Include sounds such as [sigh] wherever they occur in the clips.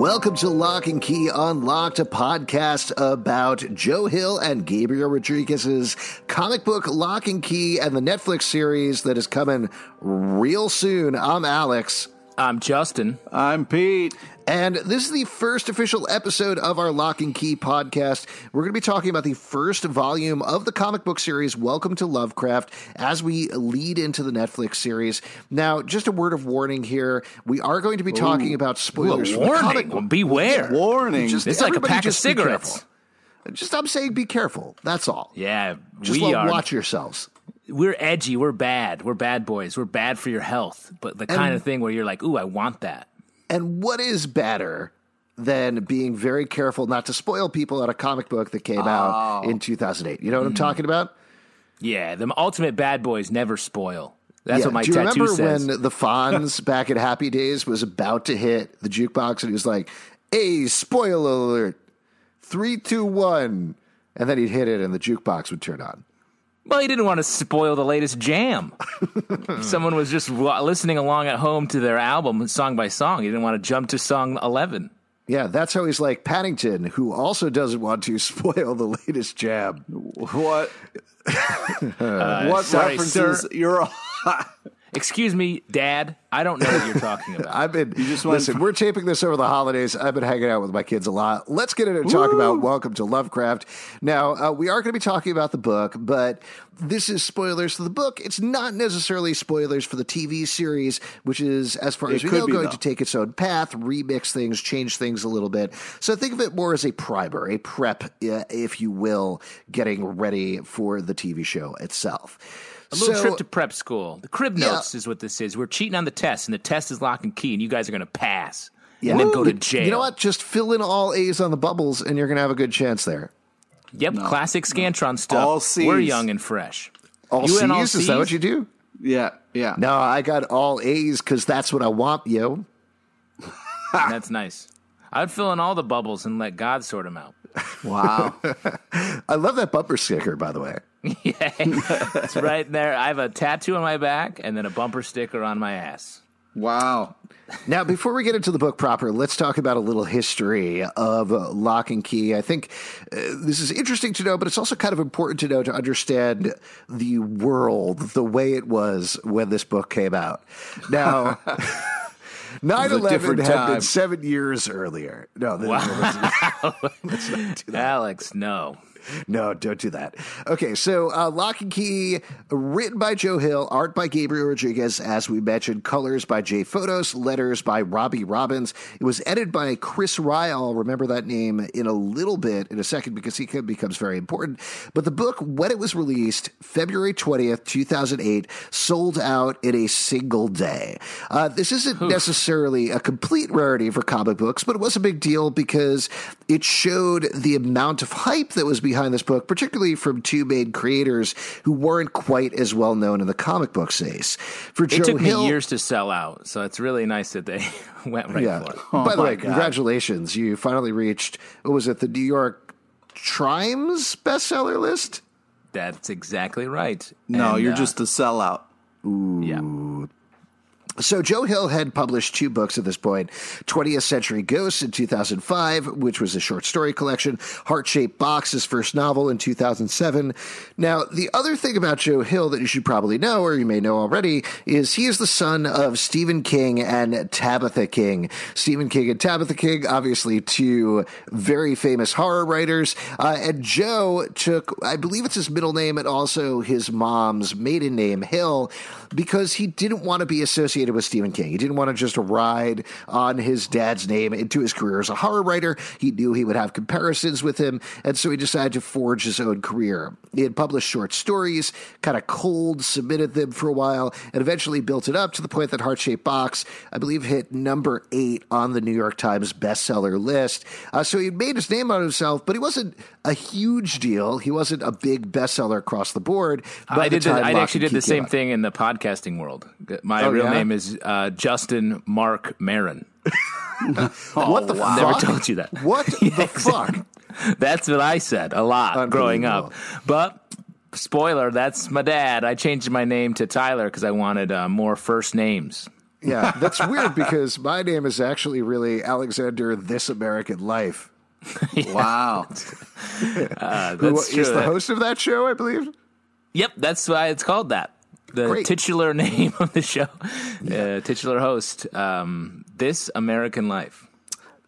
Welcome to Locke and Key Unlocked, a podcast about Joe Hill and Gabriel Rodriguez's comic book Locke and Key and the Netflix series that is coming real soon. I'm Alex. I'm Justin. I'm Pete. And this is the first official episode of our Locke and Key podcast. We're going to be talking about the first volume of the comic book series, Welcome to Lovecraft, as we lead into the Netflix series. Now, just a word of warning here. We are going to be talking Ooh. about spoilers. Ooh, warning. Well, beware. Warning. Just, it's like a pack of cigarettes. Just I'm saying be careful. That's all. Yeah. Just we are. watch yourselves we're edgy, we're bad, we're bad boys, we're bad for your health, but the kind and, of thing where you're like, ooh, I want that. And what is better than being very careful not to spoil people on a comic book that came oh. out in 2008? You know what mm. I'm talking about? Yeah, the ultimate bad boys never spoil. That's yeah. what my Do you tattoo remember says. when the Fonz [laughs] back at Happy Days was about to hit the jukebox and he was like, "Hey, spoiler alert! Three, two, one," and then he'd hit it and the jukebox would turn on. Well, he didn't want to spoil the latest jam. [laughs] Someone was just listening along at home to their album song by song. He didn't want to jump to song 11. Yeah, that's how he's like Paddington, who also doesn't want to [laughs] spoil the latest jam. What? [laughs] uh, what sorry, references? Sir. You're. Excuse me, Dad. I don't know what you're talking [laughs] about. I've been. You just listen. we're taping this over the holidays. I've been hanging out with my kids a lot. Let's get into talk about Welcome to Lovecraft. Now uh, we are going to be talking about the book, but this is spoilers for the book. It's not necessarily spoilers for the TV series, which is, as far it as we know, going though. to take its own path, remix things, change things a little bit. So think of it more as a primer, a prep, uh, if you will, getting ready for the TV show itself. A little so, trip to prep school. The crib notes yeah. is what this is. We're cheating on the test, and the test is lock and key, and you guys are going to pass yeah. and then go to jail. You know what? Just fill in all A's on the bubbles, and you're going to have a good chance there. Yep, no. classic Scantron no. stuff. All C's. We're young and fresh. All you C's? all C's? Is that what you do? Yeah, yeah. No, I got all A's because that's what I want, yo. that's nice. I'd fill in all the bubbles and let God sort them out. Wow. [laughs] I love that bumper sticker, by the way. [laughs] yeah, it's right there. I have a tattoo on my back and then a bumper sticker on my ass. Wow. Now, before we get into the book proper, let's talk about a little history of uh, Locke and Key. I think uh, this is interesting to know, but it's also kind of important to know to understand the world the way it was when this book came out. Now, [laughs] 9 11 had time. been seven years earlier. No, wow. let's not do that. [laughs] Alex, no. [laughs] no, don't do that. Okay, so uh, Locke and Key, written by Joe Hill, art by Gabriel Rodriguez, as we mentioned, colors by Jay Fotos, letters by Robbie Robbins. It was edited by Chris Ryall. Remember that name in a little bit, in a second, because he becomes very important. But the book, when it was released, February 20th, 2008, sold out in a single day. Uh, this isn't Oof. necessarily a complete rarity for comic books, but it was a big deal because it showed the amount of hype that was being behind this book, particularly from two main creators who weren't quite as well known in the comic book space. For Joe it took Hill, me years to sell out, so it's really nice that they [laughs] went right yeah. for it. Oh By the way, God. congratulations! You finally reached what was it? The New York Times bestseller list. That's exactly right. No, and, you're uh, just a sellout. Ooh, yeah. So Joe Hill had published two books at this point 20th Century Ghosts in 2005, which was a short story collection, Heart Shaped Box, his first novel in 2007. Now, the other thing about Joe Hill that you should probably know, or you may know already, is he is the son of Stephen King and Tabitha King. Stephen King and Tabitha King, obviously two very famous horror writers. Uh, and Joe took, I believe it's his middle name and also his mom's maiden name, Hill, because he didn't want to be associated associated with Stephen King. He didn't want to just ride on his dad's name into his career as a horror writer. He knew he would have comparisons with him, and so he decided to forge his own career. He had published short stories, kind of cold submitted them for a while, and eventually built it up to the point that Heart Shaped Box, I believe, hit number eight on the New York Times bestseller list. Uh, so he made his name on himself, but he wasn't a huge deal. He wasn't a big bestseller across the board. I did. The, I Lock actually did the same thing in the podcasting world. My Oh, real yeah? name is uh, Justin Mark Marin. [laughs] what the [laughs] fuck? Never told you that. What [laughs] the fuck? That's what I said a lot growing up. But spoiler, that's my dad. I changed my name to Tyler because I wanted uh, more first names. Yeah, that's weird because my name is actually really Alexander This American Life. Wow. Uh, Who that's is the host of that show, I believe? Yep, that's why it's called that. The Great. titular [laughs] name of the show, uh, titular host. Um, this American Life.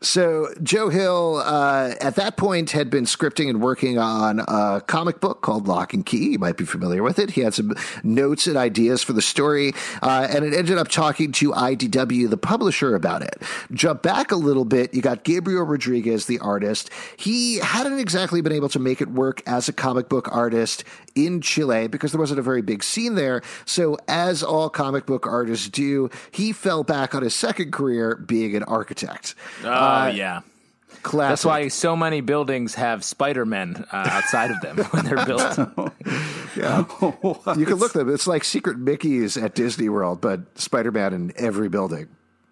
So Joe Hill, uh, at that point, had been scripting and working on a comic book called Locke and Key. You might be familiar with it. He had some notes and ideas for the story, uh, and it ended up talking to IDW, the publisher, about it. Jump back a little bit. You got Gabriel Rodriguez, the artist. He hadn't exactly been able to make it work as a comic book artist in Chile because there wasn't a very big scene there. So, as all comic book artists do, he fell back on his second career being an architect. Oh yeah. Classic. That's why so many buildings have Spider Men uh, outside of them when they're built. [laughs] [laughs] You can look them. It's like secret Mickey's at Disney World, but Spider Man in every building.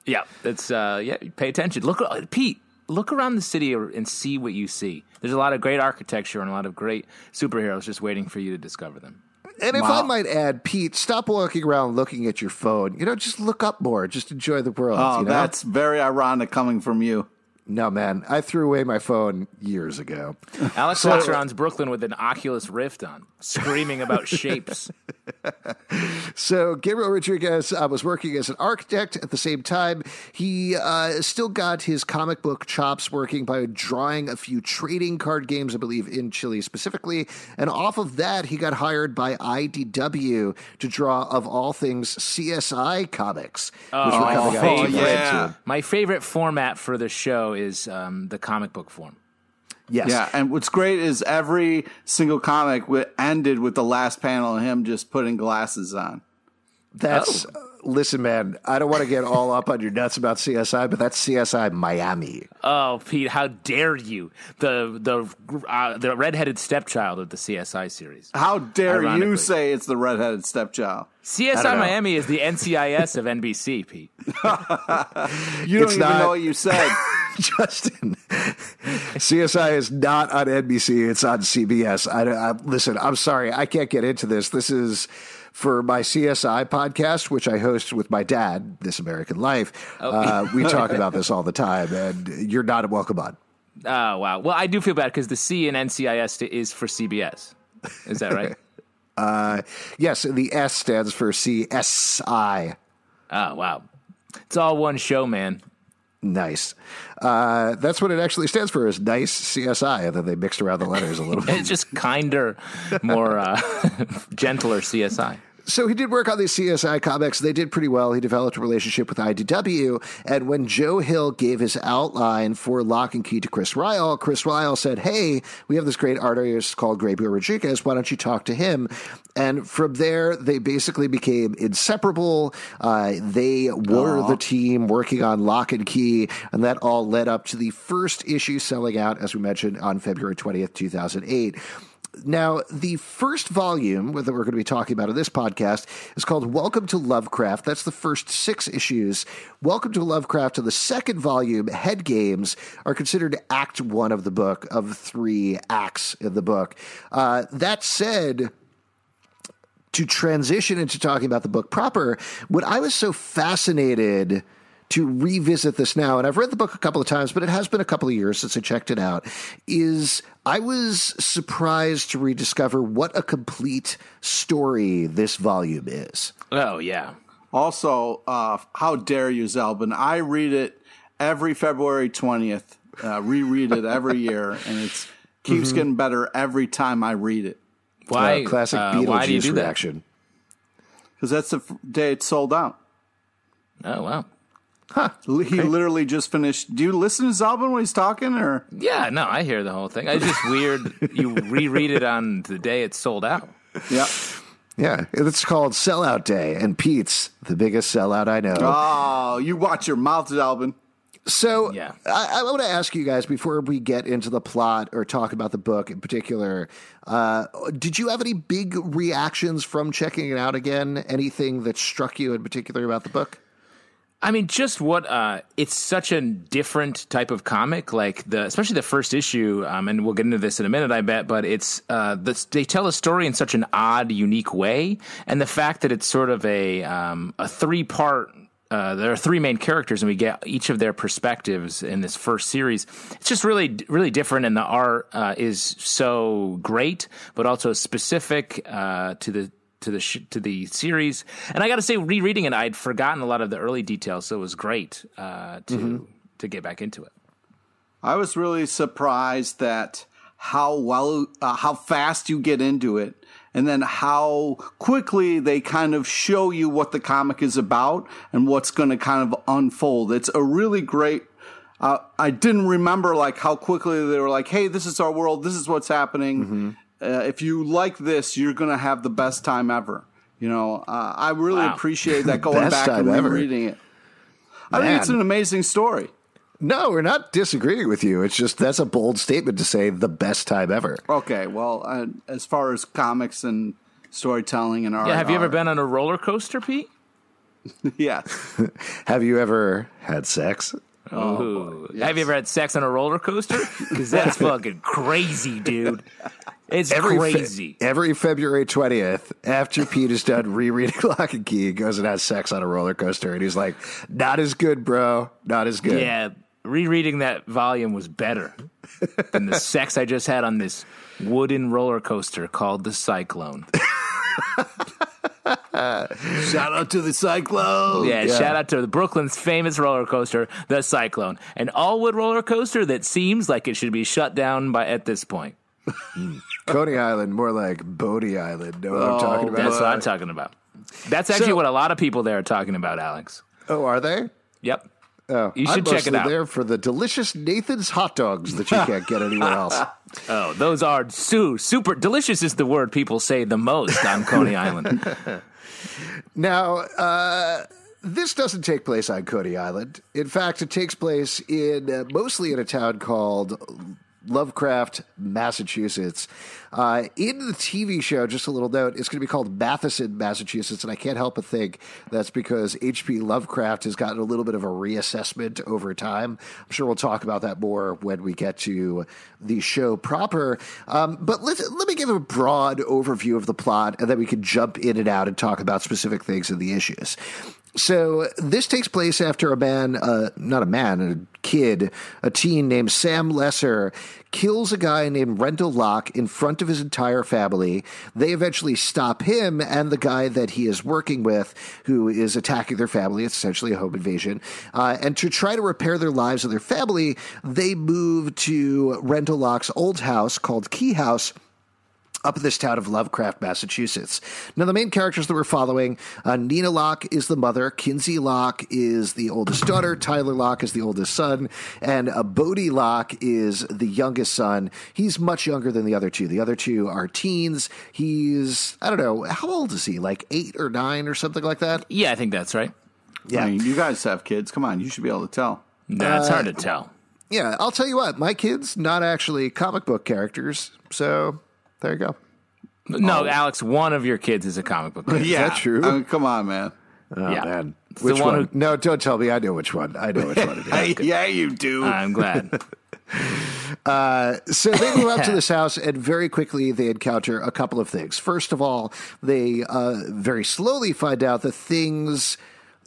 yeah, it's uh, yeah. Pay attention. Look, uh, Pete. Look around the city and see what you see. There's a lot of great architecture and a lot of great superheroes just waiting for you to discover them. And if I might add, Pete, stop walking around looking at your phone. You know, just look up more. Just enjoy the world. Oh, you know? that's very ironic coming from you. No, man. I threw away my phone years ago. Alex walks around Brooklyn with an Oculus Rift on, screaming about shapes. [laughs] So Gabriel Rodriguez uh, was working as an architect at the same time. He uh, still got his comic book chops working by drawing a few trading card games, I believe, in Chile specifically. And off of that, he got hired by IDW to draw, of all things, CSI comics, were my favorite. yeah. My favorite format for the show is um, the comic book form. Yes. Yeah, and what's great is every single comic wi- ended with the last panel of him just putting glasses on. That's listen, man. I don't want to get all up on your nuts about CSI, but that's CSI Miami. Oh, Pete, how dare you? The the uh, the redheaded stepchild of the CSI series. How dare Ironically. you say it's the redheaded stepchild? CSI. Miami is the NCIS of NBC, Pete. [laughs] You don't It's even not- know what you said. [laughs] Justin, CSI is not on NBC. It's on CBS. I, I, listen, I'm sorry. I can't get into this. This is for my CSI podcast, which I host with my dad, This American Life. Uh, we talk [laughs] about this all the time, and you're not welcome on. Oh wow. Well, I do feel bad because the C in NCIS is for CBS. Is that right? [laughs] Uh, yes, the S stands for CSI. oh wow. It's all one show, man. Nice. Uh, that's what it actually stands for is nice CSI. And then they mixed around the letters a little [laughs] bit. It's just kinder, more uh, [laughs] gentler CSI. So he did work on these CSI comics. They did pretty well. He developed a relationship with IDW. And when Joe Hill gave his outline for Locke and Key to Chris Ryall, Chris Ryall said, Hey, we have this great artist called Gabriel Rodriguez. Why don't you talk to him? And from there, they basically became inseparable. Uh, they were the team working on Locke and Key. And that all led up to the first issue selling out, as we mentioned, on February 20th, 2008. Now, the first volume that we're going to be talking about in this podcast is called Welcome to Lovecraft. That's the first six issues. Welcome to Lovecraft and the second volume, Head Games, are considered act one of the book, of three acts in the book. Uh, that said, to transition into talking about the book proper, what I was so fascinated to revisit this now, and I've read the book a couple of times, but it has been a couple of years since I checked it out, is I was surprised to rediscover what a complete story this volume is. Oh yeah. Also, uh, how dare you, Zalben? I read it every February 20th, uh, reread it every year, and it keeps getting better every time I read it. Why? Uh, classic uh, why do you Beetlejuice do that? reaction. Because that's the f- day it sold out. Oh wow. He literally just finished. Do you listen to Zalben when he's talking, or Yeah, no, I hear the whole thing. It's just weird. [laughs] you reread it on the day it's sold out. yeah? Yeah, it's called Sellout Day, and Pete's the biggest sellout I know. Oh, you watch your mouth, Zalben. So Yeah. I, I want to ask you guys before we get into the plot or talk about the book in particular. Uh, did you have any big reactions from checking it out again? Anything that struck you in particular about the book? I mean, just what uh, it's such a different type of comic, like the especially the first issue, um, and we'll get into this in a minute, I bet. But it's uh, the, they tell a story in such an odd, unique way, and the fact that it's sort of a um, a three part. Uh, there are three main characters, and we get each of their perspectives in this first series. It's just really, really different, and the art uh, is so great, but also specific uh, to the to the sh- to the series. And I got to say, rereading it, I'd forgotten a lot of the early details, so it was great uh, to to get back into it. I was really surprised that how well, uh, how fast you get into it, and then how quickly they kind of show you what the comic is about and what's going to kind of unfold. It's a really great. Uh, I didn't remember like how quickly they were like, "Hey, this is our world. This is what's happening. Uh, if you like this, you're going to have the best time ever." You know, uh, I really Wow. appreciate that [laughs] going back and time ever. rereading it. I think it's an amazing story. No, we're not disagreeing with you. It's just that's a bold statement to say the best time ever. Okay, well, uh, as far as comics and storytelling and art, Yeah, have you ever are- been on a roller coaster, Pete? [laughs] Yeah, [laughs] Have you ever had sex? Oh, have you ever had sex on a roller coaster? Because that's fucking crazy, dude. It's Every fe- crazy. every February 20th, after Pete is done rereading [laughs] Locke and Key, he goes and has sex on a roller coaster. And he's like, not as good, bro. Not as good. Yeah, rereading that volume was better than the [laughs] sex I just had on this wooden roller coaster called the Cyclone. [laughs] shout out to the Cyclone. Yeah, shout out to the Brooklyn's famous roller coaster, the Cyclone, an all-wood roller coaster that seems like it should be shut down by at this point. Coney Island, more like Bodie Island. Know what I'm talking about? That's what I'm talking about. That's actually So- what a lot of people there are talking about, Alex. Oh, are they? Yep. Oh, You should I'm check it out. there for the delicious Nathan's hot dogs that you can't get anywhere else. [laughs] Oh, those are su- super delicious. Is the word people say the most on Coney Island. [laughs] Now, uh, this doesn't take place on Coney Island. In fact, it takes place in uh, mostly in a town called Lovecraft, Massachusetts. Uh, in the TV show, just a little note, it's going to be called Matheson, Massachusetts, and I can't help but think that's because H.P. Lovecraft has gotten a little bit of a reassessment over time. I'm sure we'll talk about that more when we get to the show proper. Um, but let let me give a broad overview of the plot, and then we can jump in and out and talk about specific things in the issues. So this takes place after a man, uh, not a man, a kid, a teen named Sam Lesser kills a guy named Rendell Locke in front of his entire family. They eventually stop him and the guy that he is working with, who is attacking their family. It's essentially a home invasion. Uh, and to try to repair their lives and their family, they move to Rendell Locke's old house called Key House up in this town of Lovecraft, Massachusetts. Now, the main characters that we're following uh, Nina Locke is the mother, Kinsey Locke is the oldest daughter, Tyler Locke is the oldest son, and uh, Bodie Locke is the youngest son. He's much younger than the other two. The other two are teens. He's, I don't know, how old is he? Like eight or nine or something like that? Yeah, I think that's right. Yeah. I mean, you guys have kids. Come on, you should be able to tell. That's hard to tell. Yeah, I'll tell you what, my kids, not actually comic book characters. So there you go. No, Alex, one of your kids is a comic book. character. [laughs] yeah, that true? I mean, come on, man. Oh, Yeah. man. It's the Which one one? who- No, don't tell me. I know which one. I know which one it is. [laughs] yeah, you do. I'm glad. [laughs] So they move up to this house, and very quickly they encounter a couple of things. First of all, they uh, very slowly find out that things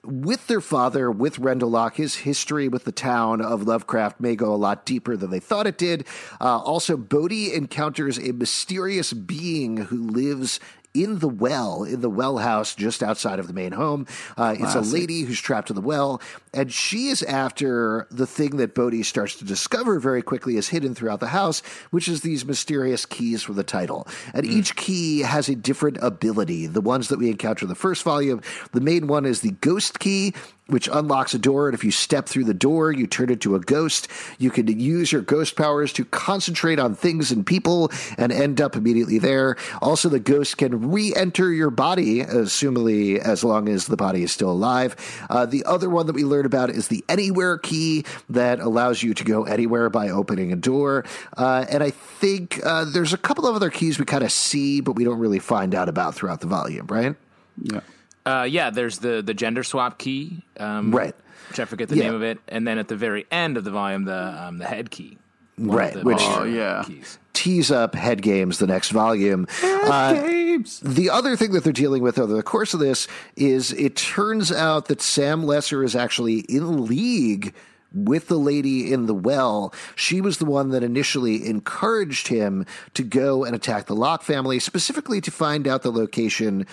with their father, with Rendell Locke, his history with the town of Lovecraft may go a lot deeper than they thought it did. Uh, also, Bodie encounters a mysterious being who lives in the well, in the well house just outside of the main home. Uh, it's a lady who's trapped in the well. And she is after the thing that Bodie starts to discover very quickly is hidden throughout the house, which is these mysterious keys for the title. And each key has a different ability. The ones that we encounter in the first volume, the main one is the ghost key, which unlocks a door. And if you step through the door, you turn into a ghost. You can use your ghost powers to concentrate on things and people and end up immediately there. Also, the ghost can re enter your body, assumably as long as the body is still alive. Uh, the other one that we learn about is the anywhere key that allows you to go anywhere by opening a door. Uh, and I think uh, there's a couple of other keys we kind of see, but we don't really find out about throughout the volume, right? Yeah. Uh, yeah, there's the the gender swap key, um, Right. Which I forget the Yeah. name of it, and then at the very end of the volume, the um, the head key, One Right, which- Oh, yeah. keys. Tease up head games the next volume. Uh, Games. The other thing that they're dealing with over the course of this is it turns out that Sam Lesser is actually in league with the lady in the well. She was the one that initially encouraged him to go and attack the Locke family, specifically to find out the location.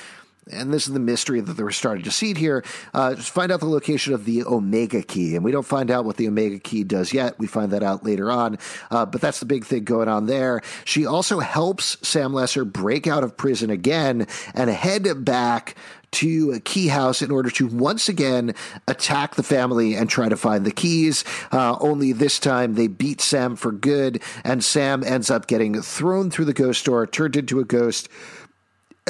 And this is the mystery that they're starting to seed here. Uh, just find out the location of the Omega Key. And we don't find out what the Omega Key does yet. We find that out later on. Uh, but that's the big thing going on there. She also helps Sam Lesser break out of prison again and head back to a key house in order to once again attack the family and try to find the keys. Uh, only this time they beat Sam for good, and Sam ends up getting thrown through the ghost door, turned into a ghost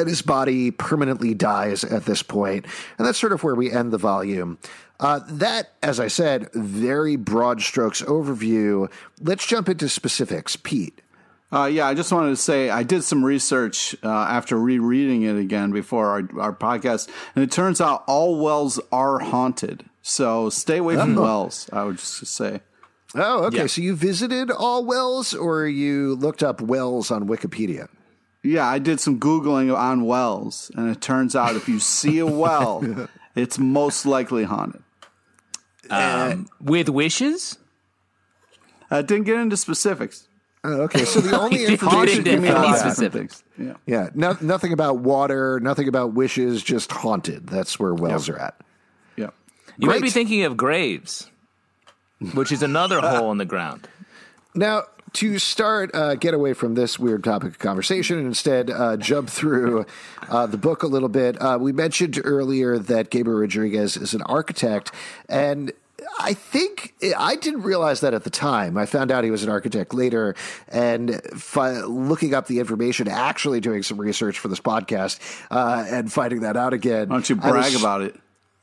and his body permanently dies at this point. And that's sort of where we end the volume. Uh, that, as I said, very broad strokes overview. Let's jump into specifics. Pete. Uh, yeah, I just wanted to say I did some research uh, after rereading it again before our, our podcast, and it turns out all wells are haunted. So stay away from wells. I would just say. Oh, okay. Yeah. So you visited all wells or you looked up wells on Wikipedia? Yeah, I did some googling on wells, and it turns out if you see a well, [laughs] it's most likely haunted. Um, with wishes. I didn't get into specifics. Oh, okay. So the [laughs] only didn't information get Give me any specifics. Yeah. Yeah, no, nothing about water, nothing about wishes, just haunted. That's where wells are at. Yeah. You might be thinking of graves, which is another [laughs] hole in the ground. Now, to start, uh, get away from this weird topic of conversation and instead uh, jump through uh, the book a little bit. Uh, we mentioned earlier that Gabriel Rodriguez is an architect, and I think I didn't realize that at the time. I found out he was an architect later, and fi- looking up the information, actually doing some research for this podcast, uh, and finding that out again. Why don't you brag was- about it?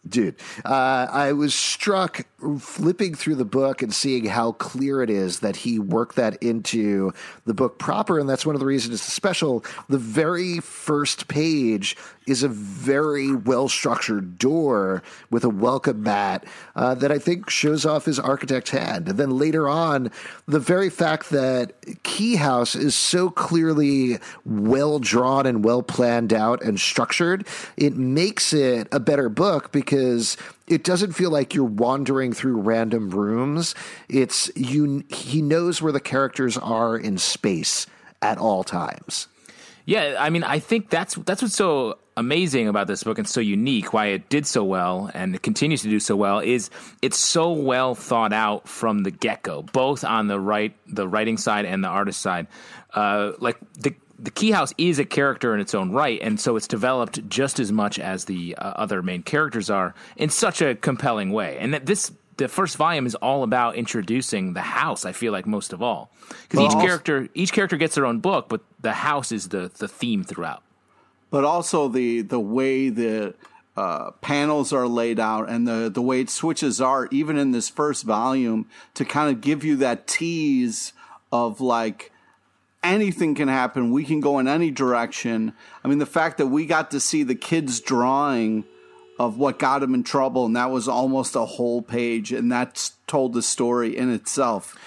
Dude, uh, I was struck flipping through the book and seeing how clear it is that he worked that into the book proper. And that's one of the reasons it's special. The very first page is a very well structured door with a welcome mat uh, that I think shows off his architect's hand. And then later on, the very fact that Key House is so clearly well drawn and well planned out and structured, it makes it a better book because it doesn't feel like you're wandering through random rooms. It's you he knows where the characters are in space at all times. Yeah, I mean, I think that's that's what's so amazing about this book and so unique. Why it did so well and it continues to do so well is it's so well thought out from the get go, both on the right, the writing side and the artist side. Uh, like the the Key House is a character in its own right, and so it's developed just as much as the uh, other main characters are in such a compelling way. And that this the first volume is all about introducing the house. I feel like most of all because Well, each also- character each character gets their own book, but the house is the the theme throughout. But also the the way the uh, panels are laid out and the the way it switches art, even in this first volume, to kind of give you that tease of like anything can happen. We can go in any direction. I mean, the fact that we got to see the kids drawing of what got him in trouble, and that was almost a whole page, and that's told the story in itself.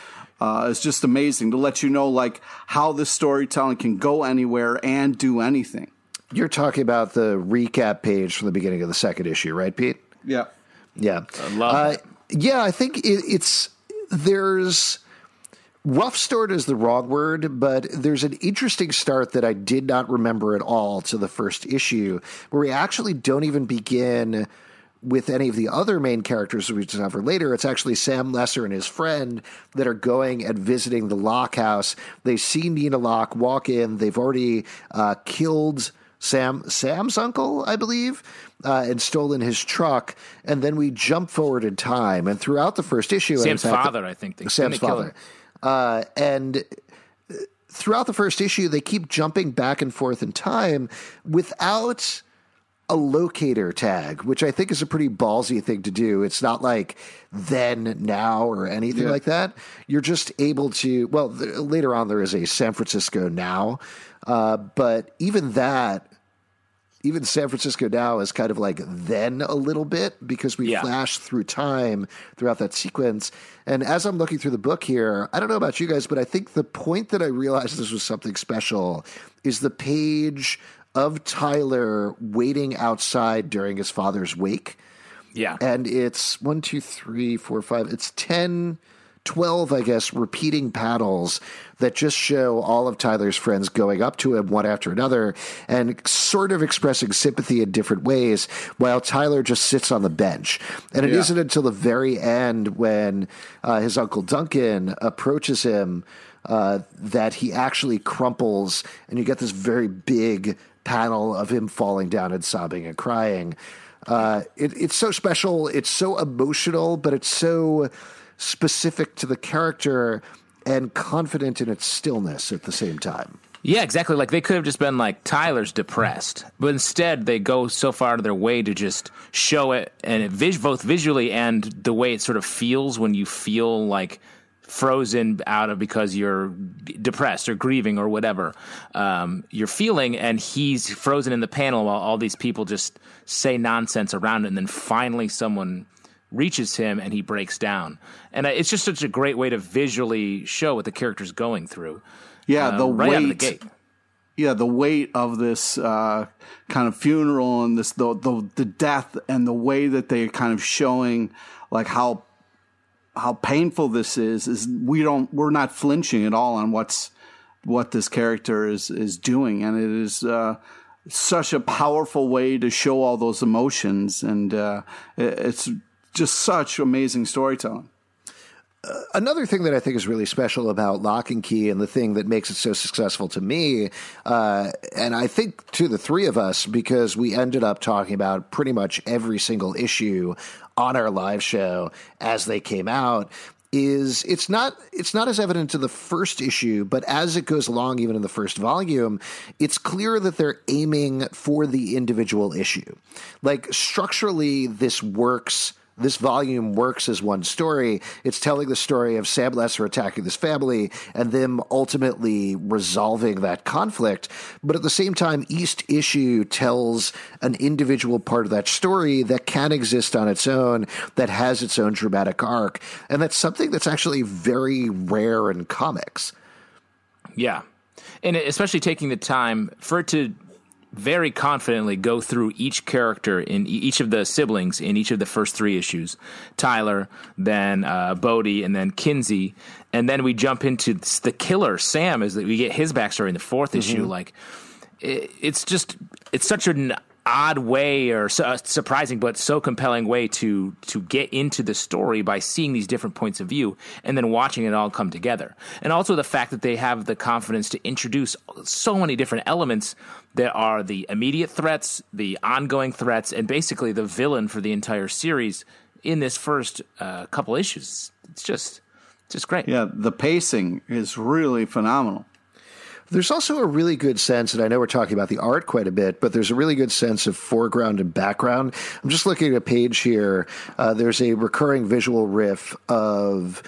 Uh, it's just amazing to let you know like how this storytelling can go anywhere and do anything. You're talking about the recap page from the beginning of the second issue, right, Pete? Yeah. Yeah, I love Uh, that. yeah, I think it, it's there's rough start is the wrong word, but there's an interesting start that I did not remember at all to the first issue, where we actually don't even begin with any of the other main characters we discover later. It's actually Sam Lesser and his friend that are going and visiting the Locke house. They see Nina Locke walk in. They've already uh, killed Sam Sam's uncle, I believe, uh, and stolen his truck. And then we jump forward in time, and throughout the first issue, Sam's father, I think, they, Sam's father, uh, and throughout the first issue, they keep jumping back and forth in time without a locator tag, which I think is a pretty ballsy thing to do. It's not like then, now, or anything yeah. like that. You're just able to, well, th- later on, there is a San Francisco now. Uh, but even that, even San Francisco now is kind of like then a little bit because we yeah. flash through time throughout that sequence. And as I'm looking through the book here, I don't know about you guys, but I think the point that I realized this was something special is the page of Tyler waiting outside during his father's wake. Yeah. And it's one, two, three, four, five. It's 10, 12, I guess, repeating paddles that just show all of Tyler's friends going up to him one after another and sort of expressing sympathy in different ways while Tyler just sits on the bench. And it yeah. not until the very end when uh, his uncle Duncan approaches him uh, that he actually crumples and you get this very big panel of him falling down and sobbing and crying. Uh, it, it's so special. It's so emotional, but it's so specific to the character and confident in its stillness at the same time. Yeah, exactly. Like they could have just been like Tyler's depressed, but instead they go so far out of their way to just show it, and it vis- both visually and the way it sort of feels when you feel like frozen out of because you're depressed or grieving or whatever um, you're feeling, and he's frozen in the panel while all these people just say nonsense around it, and then finally someone reaches him and he breaks down. And it's just such a great way to visually show what the character's going through. Yeah, uh, the right weight. The yeah, the weight of this uh, kind of funeral and this the, the the death and the way that they're kind of showing like how how painful this is is we don't we're not flinching at all on what's what this character is is doing, and it is uh, such a powerful way to show all those emotions, and uh, it's just such amazing storytelling. Uh, another thing that I think is really special about Locke and Key and the thing that makes it so successful to me, uh, and I think to the three of us, because we ended up talking about pretty much every single issue on our live show as they came out is it's not it's not as evident to the first issue, but as it goes along, even in the first volume, it's clear that they're aiming for the individual issue. Like structurally, this works this volume works as one story. It's telling the story of Sam Lesser attacking this family and them ultimately resolving that conflict. But at the same time, East issue tells an individual part of that story that can exist on its own, that has its own dramatic arc. And that's something that's actually very rare in comics. Yeah. And especially taking the time for it to very confidently go through each character in each of the siblings in each of the first three issues Tyler, then uh, Bodie, and then Kinsey. And then we jump into the killer, Sam, is that we get his backstory in the 4th mm-hmm. issue. Like, it, it's just, it's such an odd way or su- surprising but so compelling way to to get into the story by seeing these different points of view and then watching it all come together. And also the fact that they have the confidence to introduce so many different elements that are the immediate threats the ongoing threats and basically the villain for the entire series in this first uh, couple issues. It's just just great. Yeah the pacing is really phenomenal there's also a really good sense, and I know we're talking about the art quite a bit, but there's a really good sense of foreground and background. I'm just looking at a page here. Uh, there's a recurring visual riff of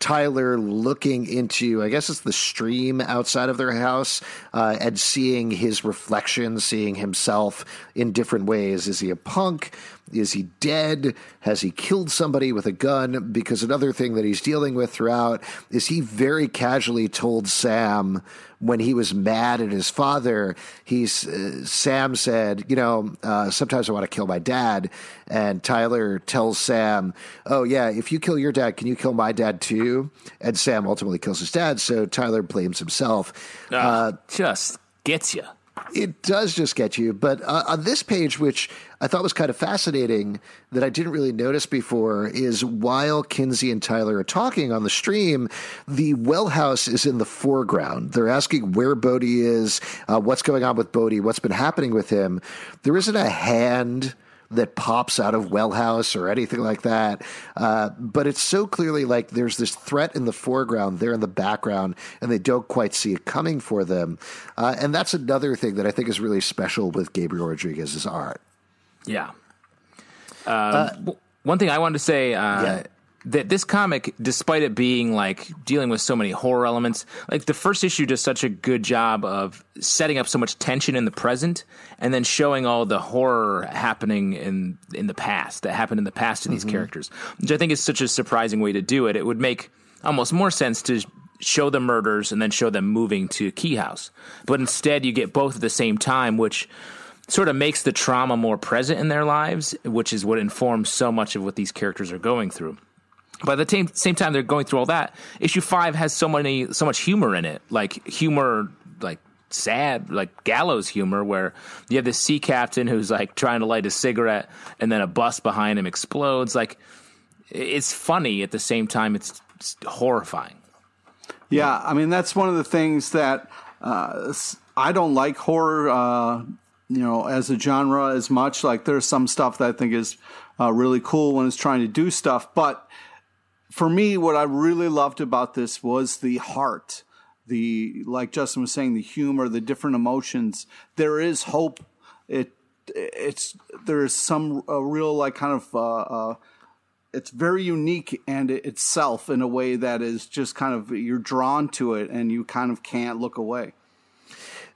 Tyler looking into, I guess it's the stream outside of their house, uh, and seeing his reflection, seeing himself in different ways. Is he a punk? Is he dead? Has he killed somebody with a gun? Because another thing that he's dealing with throughout is he very casually told Sam when he was mad at his father, he's uh, Sam said, you know, uh, sometimes I want to kill my dad, and Tyler tells Sam, oh yeah, if you kill your dad, can you kill my dad too? And Sam ultimately kills his dad, so Tyler blames himself. Uh, just gets you. It does just get you. But uh, on this page, which I thought was kind of fascinating that I didn't really notice before, is while Kinsey and Tyler are talking on the stream, the well house is in the foreground. They're asking where Bodie is, uh, what's going on with Bodie, what's been happening with him. There isn't a hand that pops out of Wellhouse or anything like that. Uh, but it's so clearly like there's this threat in the foreground, they're in the background, and they don't quite see it coming for them. Uh, and that's another thing that I think is really special with Gabriel Rodriguez's art. Yeah. Um, one thing I wanted to say uh, Yeah. That this comic, despite it being like dealing with so many horror elements, like the first issue does such a good job of setting up so much tension in the present and then showing all the horror happening in in the past that happened in the past to these mm-hmm. characters, which I think is such a surprising way to do it. It would make almost more sense to show the murders and then show them moving to Key House, but instead you get both at the same time, which sort of makes the trauma more present in their lives, which is what informs so much of what these characters are going through. By the same same time they're going through all that, issue five has so many so much humor in it, like humor, like sad, like gallows humor, where you have this sea captain who's like trying to light a cigarette, and then a bus behind him explodes. Like it's funny at the same time; it's, it's horrifying. Yeah, I mean that's one of the things that uh, I don't like horror. Uh, you know, as a genre as much. Like there's some stuff that I think is uh, really cool when it's trying to do stuff, but for me, what I really loved about this was the heart, the like Justin was saying, the humor, the different emotions. There is hope. It it's there is some a real like kind of. Uh, uh, it's very unique and itself in a way that is just kind of you're drawn to it and you kind of can't look away.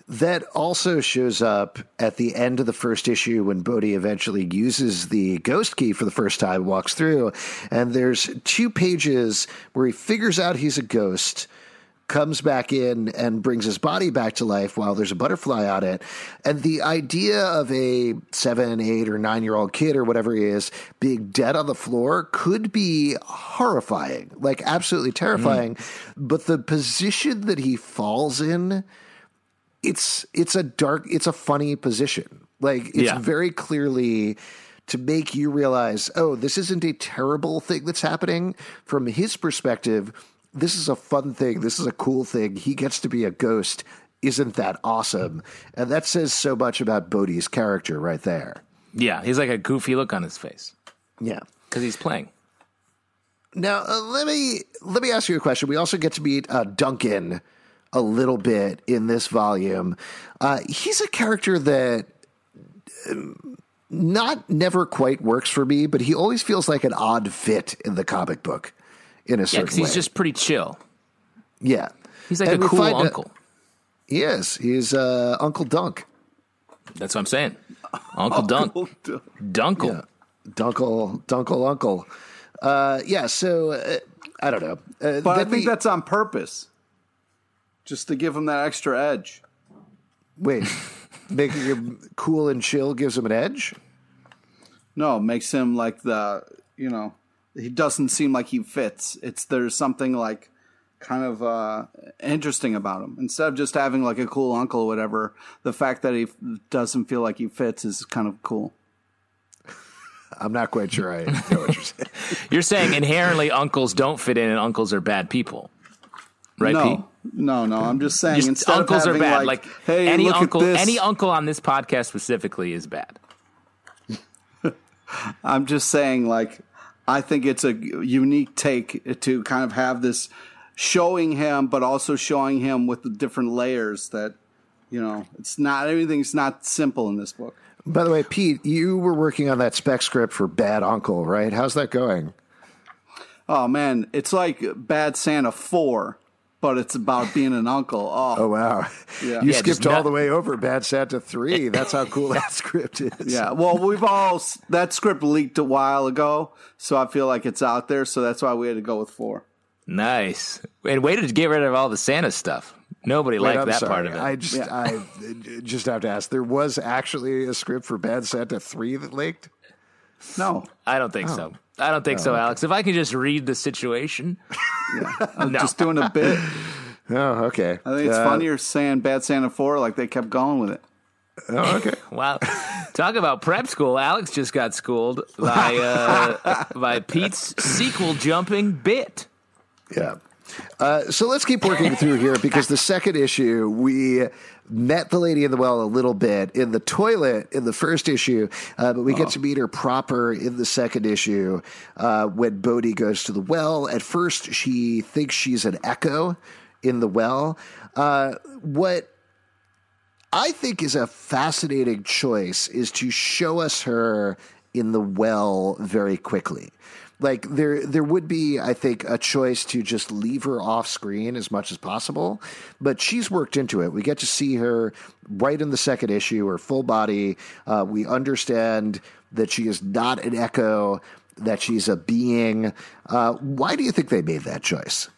That also shows up at the end of the first issue when Bodie eventually uses the ghost key for the first time, walks through, and there's two pages where he figures out he's a ghost, comes back in and brings his body back to life while there's a butterfly on it. And the idea of a seven, eight, or nine year old kid or whatever he is being dead on the floor could be horrifying, like absolutely hmm. terrifying. But the position that he falls in it's it's a dark it's a funny position. Like it's Yeah. very clearly to make you realize oh this isn't a terrible thing that's happening. From his perspective this is a fun thing. This is a cool thing. He gets to be a ghost. Isn't that awesome? And that says so much about Bodie's character right there. Yeah, he's like a goofy look on his face. Yeah. Because he's playing. Now, uh, let me let me ask you a question. We also get to meet uh, Duncan a little bit in this volume. Uh, he's a character that um, not never quite works for me, but he always feels like an odd fit in the comic book in a Yeah, certain because way. he's just pretty chill. yeah, He's like And a cool find out- uncle. he is. He's uh, Uncle Dunk. That's what I'm saying. Uncle Dunk. Dunkle. Yeah. Dunkle, Dunkle, Uncle. Uh, yeah. So uh, I don't know, uh, But I think we- that's on purpose. Just to give him that extra edge. wait. [laughs] Making him cool and chill gives him an edge. No, makes him like the you know, he doesn't seem like he fits. It's there's something like kind of uh interesting about him. Instead of just having like a cool uncle or whatever, the fact that he f- doesn't feel like he fits is kind of cool. I'm not quite sure I know what you're saying. [laughs] You're saying inherently uncles don't fit in and uncles are bad people. Right, Pete? no, no, no. I'm just saying Just instead uncles of are bad. like, Like, hey, any look uncle, at this. any uncle on this podcast specifically is bad. [laughs] I'm just saying, like, I think it's a unique take to kind of have this showing him, but also showing him with the different layers that, you know, it's not everything's not simple in this book. By the way, Pete, you were working on that spec script for Bad Uncle, right? How's that going? Oh man, it's like Bad Santa Four, but it's about being an uncle. Oh, Oh wow, Yeah. you Yeah, skipped all not- the way over Bad Santa three. That's how cool that script is. [laughs] yeah. Well, we've all that script leaked a while ago, so I feel like it's out there. So that's why we had to go with four. Nice. And way to get rid of all the Santa stuff. Nobody Wait, liked I'm that sorry. part of it. I just, I just have to ask. There was actually a script for Bad Santa three that leaked. No, I don't think oh. so. I don't think so, Alex. If I can just read the situation, [laughs] [laughs] I'm just doing a bit. [laughs] Oh, okay. I think it's Uh, funnier saying Bad Santa Four, like they kept going with it. Oh, okay. Wow. Talk about prep school. Alex just got schooled by uh, by Pete's sequel jumping bit. Yeah. Uh, so let's keep working through here because the second issue, we met the lady in the well a little bit in the toilet in the first issue, uh, but we get to meet her proper in the second issue uh, when Bodie goes to the well. At first, she thinks she's an echo in the well. Uh, what I think is a fascinating choice is to show us her in the well very quickly. Like there there would be, I think, a choice to just leave her off screen as much as possible. But she's worked into it. We get to see her right in the second issue, her full body. Uh, we understand that she is not an echo, that she's a being. Uh, why do you think they made that choice?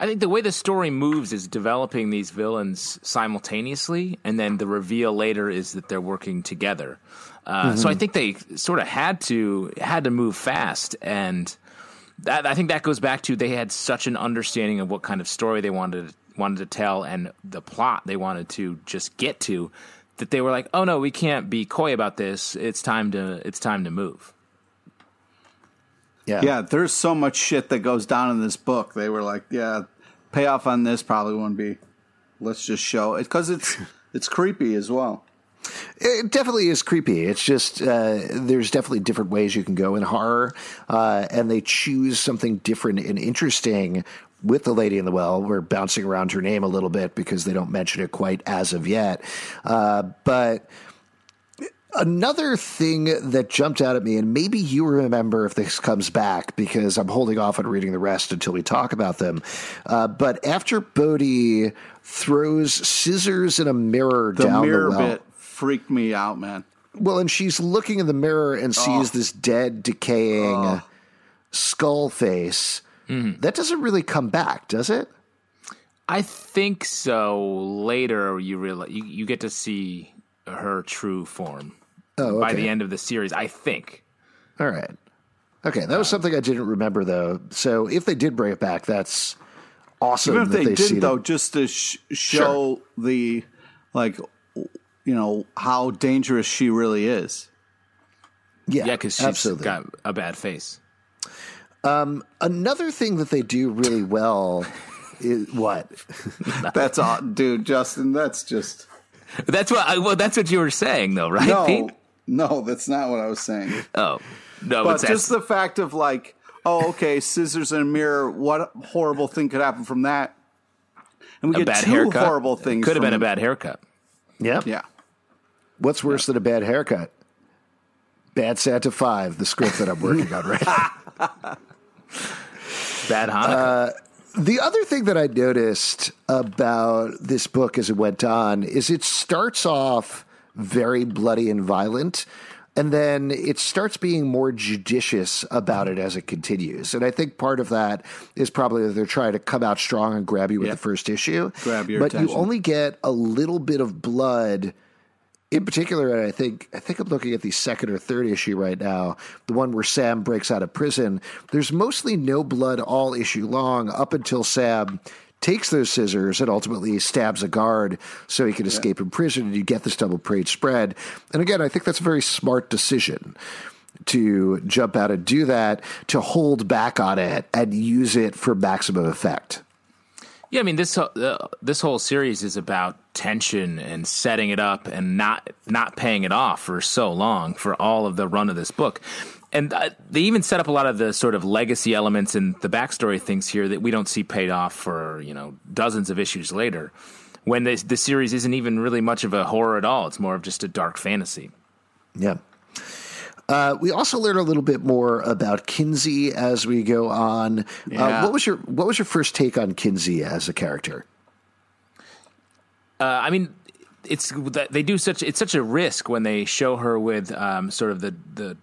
I think the way the story moves is developing these villains simultaneously, and then the reveal later is that they're working together. Uh, So I think they sort of had to had to move fast, and that, I think that goes back to they had such an understanding of what kind of story they wanted wanted to tell and the plot they wanted to just get to that they were like, oh no, we can't be coy about this. It's time to it's time to move. Yeah. Yeah, there's so much shit that goes down in this book. They were like, yeah, payoff on this probably wouldn't be. Let's just show it because it's [laughs] it's creepy as well. It definitely is creepy. It's just uh, there's definitely different ways you can go in horror, uh, and they choose something different and interesting with the lady in the well. We're bouncing around her name a little bit because they don't mention it quite as of yet, uh, but. Another thing that jumped out at me, and maybe you remember if this comes back because I'm holding off on reading the rest until we talk about them. Uh, but after Bodie throws scissors in a mirror The down mirror the well, bit freaked me out, man. well, and she's looking in the mirror and sees oh. this dead, decaying oh. skull face. Mm-hmm. That doesn't really come back, does it? I think so. Later, you realize you, you get to see her true form Oh, by the end of the series. I think. All right. Okay, that was uh, something I didn't remember though. So if they did bring it back, that's awesome. Even if they, see did, though, just to sh- show the like, you know, how dangerous she really is. yeah, Yeah, because she's absolutely. got a bad face. Um, another thing that they do really well [laughs] is what? [laughs] That's all, dude, Justin. That's just That's what. I, well, that's what you were saying, though, right, no, Pete? no. That's not what I was saying. Oh no, But just the fact of like, oh, okay, scissors and a mirror. What horrible thing could happen from that? And we a get bad two haircut. horrible things. Could have been a bad haircut. Yeah. Yeah. What's worse than a bad haircut? Bad Santa Five, the script that I'm working on right now. [laughs] Bad Hanukkah. Uh, the other thing that I noticed about this book as it went on is it starts off very bloody and violent, and then it starts being more judicious about it as it continues. And I think part of that is probably that they're trying to come out strong and grab you with Yeah. the first issue. Grab your but you only get a little bit of blood in particular, I think I think I'm looking at the second or third issue right now, the one where Sam breaks out of prison. There's mostly no blood all issue long up until Sam takes those scissors and ultimately stabs a guard so he can escape in prison, and you get this double page spread. And again, I think that's a very smart decision to jump out and do that, to hold back on it and use it for maximum effect. Yeah, I mean this uh, this whole series is about tension and setting it up and not not paying it off for so long for all of the run of this book. And uh, they even set up a lot of the sort of legacy elements and the backstory things here that we don't see paid off for you know dozens of issues later. When the series isn't even really much of a horror at all; it's more of just a dark fantasy. Yeah. Uh, we also learn a little bit more about Kinsey as we go on. Uh, what was your What was your first take on Kinsey as a character? Uh, I mean, it's they do such it's such a risk when they show her with um, sort of the the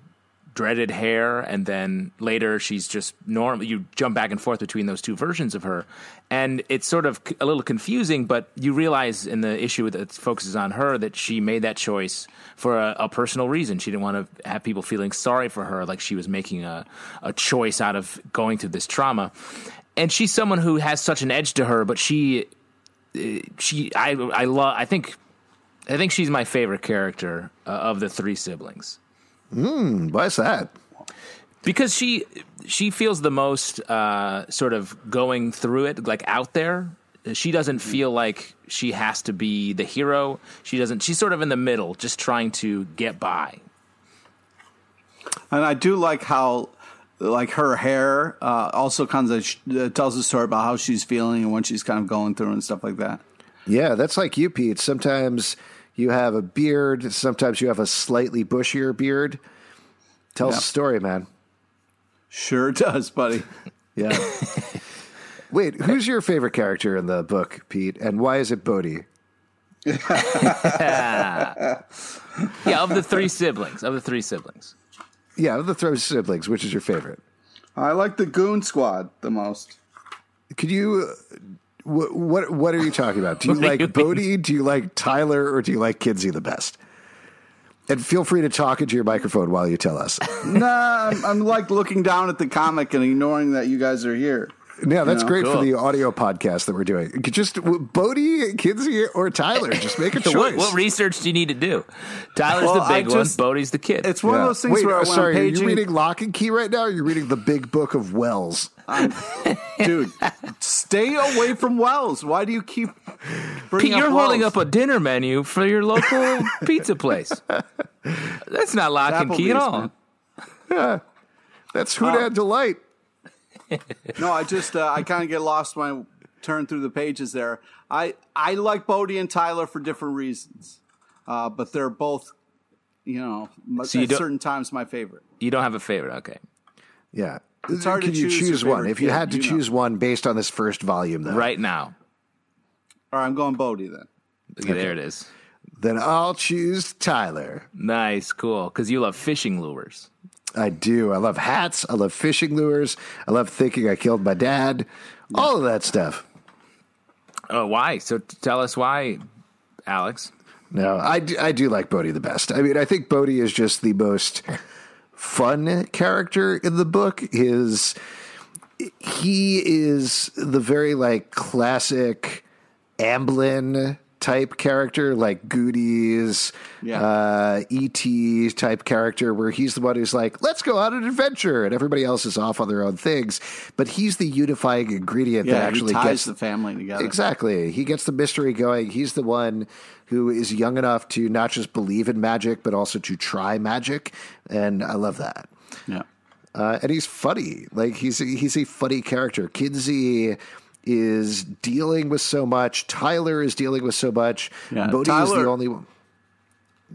dreaded hair, and then later she's just normal. You jump back and forth between those two versions of her, and it's sort of a little confusing. But you realize in the issue that focuses on her that she made that choice for a, a personal reason. She didn't want to have people feeling sorry for her, like she was making a a choice out of going through this trauma. And she's someone who has such an edge to her, but she she I I love I think I think she's my favorite character uh, of the three siblings Hmm, why's that? because she she feels the most uh, sort of going through it, like out there. She doesn't feel like she has to be the hero. She doesn't. She's sort of in the middle, just trying to get by. And I do like how, like her hair, uh, also kind of uh, tells a story about how she's feeling and what she's kind of going through and stuff like that. Yeah, that's like you, Pete. Sometimes you have a beard. Sometimes you have a slightly bushier beard. Tells Yeah. a story, man. Sure does, buddy. [laughs] Yeah. Wait, [laughs] who's your favorite character in the book, Pete? And why is it Bodie? [laughs] Yeah, of the three siblings, of the three siblings. Yeah, of the three siblings, which is your favorite? I like the Goon Squad the most. Could you? What what, what are you talking about? Do you [laughs] What do you like mean? Bodie? Do you like Tyler? Or do you like Kinsey the best? And feel free to talk into your microphone while you tell us. [laughs] nah, I'm, I'm like looking down at the comic and ignoring that you guys are here. Yeah, that's know, great for the audio podcast that we're doing. Just Bodie, Kinsey, or Tyler. Just make a [laughs] choice. What, what research do you need to do? Tyler's Well, the big I one. just- Bodie's the kid. It's one Yeah. of those things Wait, where I uh, went sorry, are you reading Locke and Key right now? you're reading the Big Book of Wells? [laughs] dude. Stay away from Wells. Why do you keep bringing Pete, you're up holding Wells? up a dinner menu for your local [laughs] pizza place. That's not Locke and Key at all. man. That's Hunan Delight. No, I just uh, I kind of get lost when I turn through the pages there. I I like Bodie and Tyler for different reasons, uh, but they're both, you know, So you at certain times my favorite. You don't have a favorite. Okay. Yeah. It's hard to Can you choose choose one? If you kid, had to you know. choose one based on this first volume, though, Right now. All right, I'm going Bodie then. Okay, There it is. then I'll choose Tyler. Nice. Cool. Because you love fishing lures. I do. I love hats. I love fishing lures. I love thinking I killed my dad. All of that stuff. Oh, why? So tell us why, Alex. No, I do, I do like Bodie the best. I mean, I think Bodie is just the most fun character in the book. His he is the very like classic Amblin type character, like Goonies, Yeah. uh, ET type character, where he's the one who's like, "Let's go on an adventure," and everybody else is off on their own things. But he's the unifying ingredient that actually gets the family together. Exactly. He gets the mystery going. He's the one who is young enough to not just believe in magic, but also to try magic. And I love that. Yeah. Uh, and he's funny. Like he's a, he's a funny character. Kinsey is dealing with so much. Tyler is dealing with so much. Yeah, Bodie is the only one.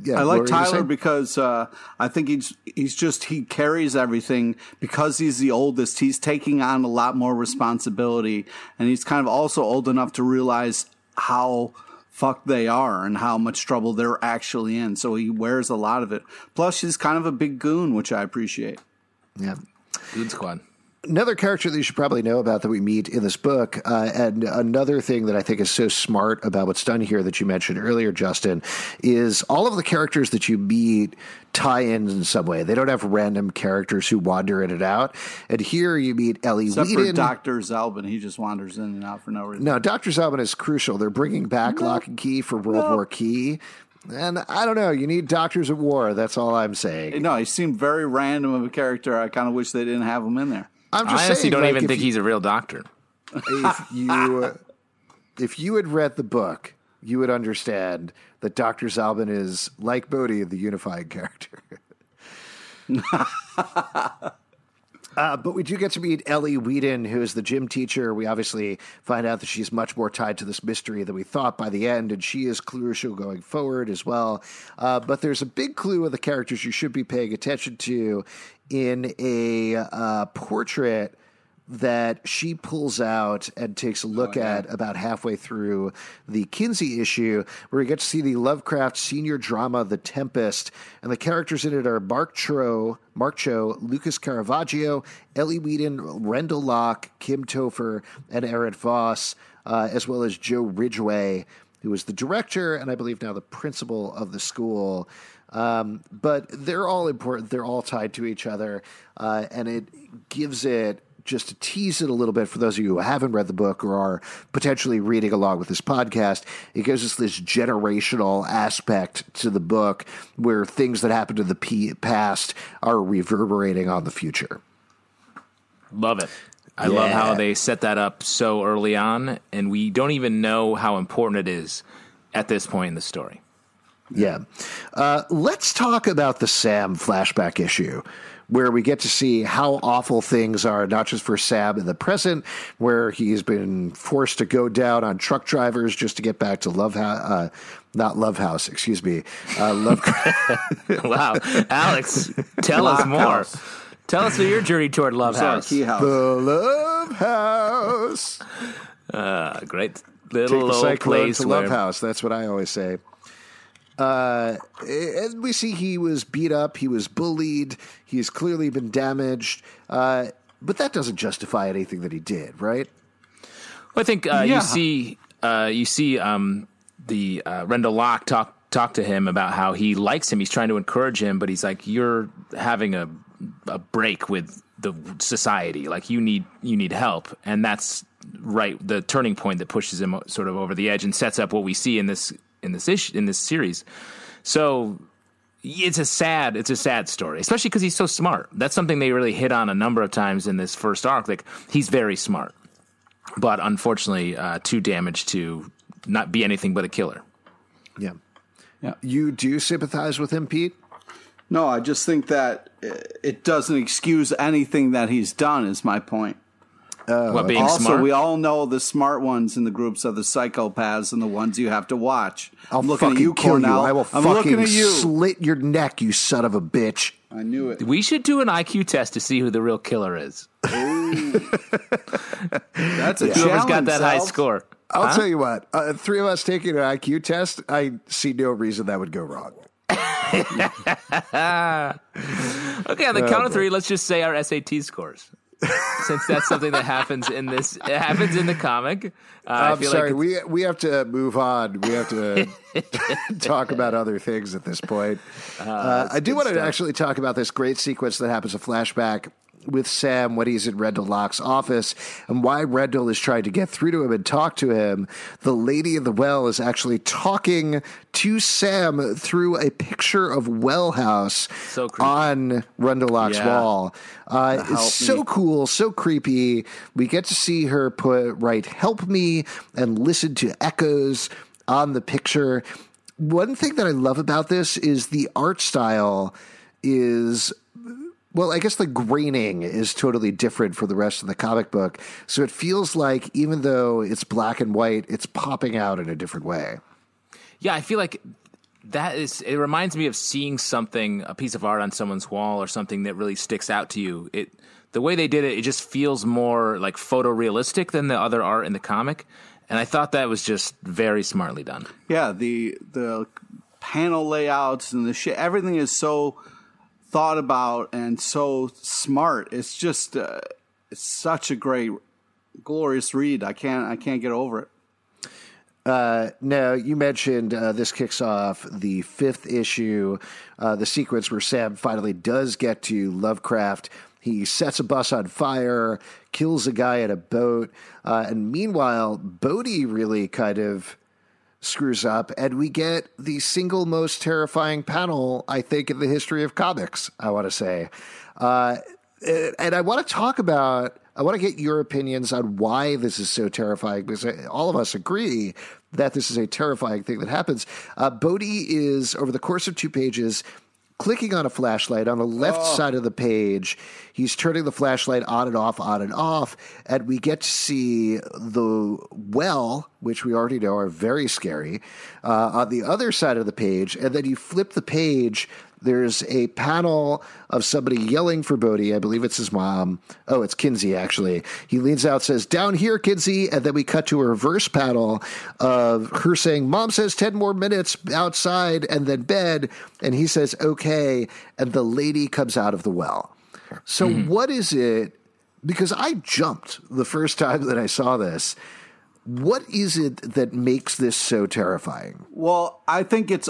Yeah, I like Tyler because uh, I think he's he's just he carries everything because he's the oldest. He's taking on a lot more responsibility, and he's kind of also old enough to realize how fucked they are and how much trouble they're actually in. So he wears a lot of it. Plus, he's kind of a big goon, which I appreciate. yeah. Good squad. Another character that you should probably know about that we meet in this book, uh, and another thing that I think is so smart about what's done here that you mentioned earlier, Justin, is all of the characters that you meet tie in in some way. They don't have random characters who wander in and out. And here you meet Ellie Except Whedon. for Doctor Zalben, he just wanders in and out for no reason. no, Dr. Zalben is crucial. They're bringing back Locke and Key for World War Key. And I don't know. You need doctors at war. That's all I'm saying. No, he seemed very random of a character. I kind of wish they didn't have him in there. I'm just I honestly saying. don't like, even think you- he's a real doctor. if you [laughs] if you had read the book, you would understand that Dr. Zalben is like Bodie, the unifying character. [laughs] Uh, but we do get to meet Ellie Whedon, who is the gym teacher. We obviously find out that she's much more tied to this mystery than we thought by the end, and she is crucial going forward as well. Uh, but there's a big clue of the characters you should be paying attention to in a uh, portrait that she pulls out and takes a look at about halfway through the Kinsey issue, where we get to see the Lovecraft senior drama, The Tempest, and the characters in it are Mark Cho, Mark Cho, Lucas Caravaggio, Ellie Whedon, Rendell Locke, Kim Topher, and Erin Voss, uh, as well as Joe Ridgway, who is the director and I believe now the principal of the school. Um, but they're all important. They're all tied to each other, uh, and it gives it just to tease it a little bit for those of you who haven't read the book or are potentially reading along with this podcast, it gives us this generational aspect to the book where things that happened in the past are reverberating on the future. Love it. I love how they set that up so early on, and we don't even know how important it is at this point in the story. Yeah. Uh, let's talk about the Sam flashback issue, where we get to see how awful things are, not just for Sam in the present, where he's been forced to go down on truck drivers just to get back to Love House, uh, not Love House, excuse me, uh, Love. [laughs] wow, Alex, tell us more. House. Tell us your journey toward Love House. Key House. the Love House. Uh, great Take little the old place to where Love House. That's what I always say. Uh, and we see he was beat up, he was bullied, he's clearly been damaged. Uh, but that doesn't justify anything that he did, right? Well, I think uh, Yeah. you see uh, you see um, the uh, Rendell Locke talk talk to him about how he likes him. He's trying to encourage him, but he's like, "You're having a a break with the society. Like you need you need help." And that's right the turning point that pushes him sort of over the edge and sets up what we see in this in this issue in this series. So it's a sad it's a sad story especially because he's so smart that's something they really hit on a number of times in this first arc like he's very smart but unfortunately uh, too damaged to not be anything but a killer Yeah. Yeah. You do sympathize with him, Pete? No, I just think that uh, it doesn't excuse anything that he's done. Is my point. What being also, smart we all know the smart ones in the groups are the psychopaths and the ones you have to watch. I'll I'm looking at you, kill Cornell. you. I will I'm fucking looking at you. slit your neck, you son of a bitch. I knew it. we should do an iq test to see who the real killer is [laughs] That's a [laughs] whoever's got that high score I'll tell you what, uh, three of us taking an IQ test, I see no reason that would go wrong. [laughs] okay on the count of three let's just say our sat scores since that's something that happens in this it happens in the comic uh, I I'm feel sorry, like we we have to move on. We have to [laughs] talk about other things at this point. Uh, I do want to actually talk about this great sequence that happens a flashback with Sam when he's in Rendell Locke's office and why Rendell is trying to get through to him and talk to him. The lady in the well is actually talking to Sam through a picture of Well House So on Rendell Locke's Yeah. wall. Uh, it's so me. cool, so creepy. We get to see her put right "Help me" and listen to echoes on the picture. One thing that I love about this is the art style is well, I guess the graining is totally different for the rest of the comic book. So it feels like even though it's black and white, it's popping out in a different way. Yeah, I feel like that is. It reminds me of seeing something, a piece of art on someone's wall, or something that really sticks out to you. It, the way they did it, it just feels more like photorealistic than the other art in the comic, and I thought that was just very smartly done. Yeah, the the panel layouts and the shit, everything is so thought about and so smart. It's just uh, it's such a great, glorious read. I can't I can't get over it. Now you mentioned uh, this kicks off the fifth issue, uh, the sequence where Sam finally does get to Lovecraft. He sets a bus on fire, kills a guy at a boat, uh, and meanwhile, Bodie really kind of screws up, and we get the single most terrifying panel, I think, in the history of comics, I want to say. Uh, and I want to talk about, I want to get your opinions on why this is so terrifying, because all of us agree that this is a terrifying thing that happens. Uh, Bodie is, over the course of two pages, clicking on a flashlight on the left side of the page. He's turning the flashlight on and off, on and off, and we get to see the well, which we already know are very scary, uh, on the other side of the page. And then you flip the page. There's a panel of somebody yelling for Bodie. I believe it's his mom. Oh, it's Kinsey, actually. He leans out, says, Down here, Kinsey. And then we cut to a reverse panel of her saying, Mom says 10 more minutes outside and then bed. And he says, Okay. And the lady comes out of the well. So, what is it? Because I jumped the first [laughs] time that I saw this. What is it that makes this so terrifying? Well, I think it's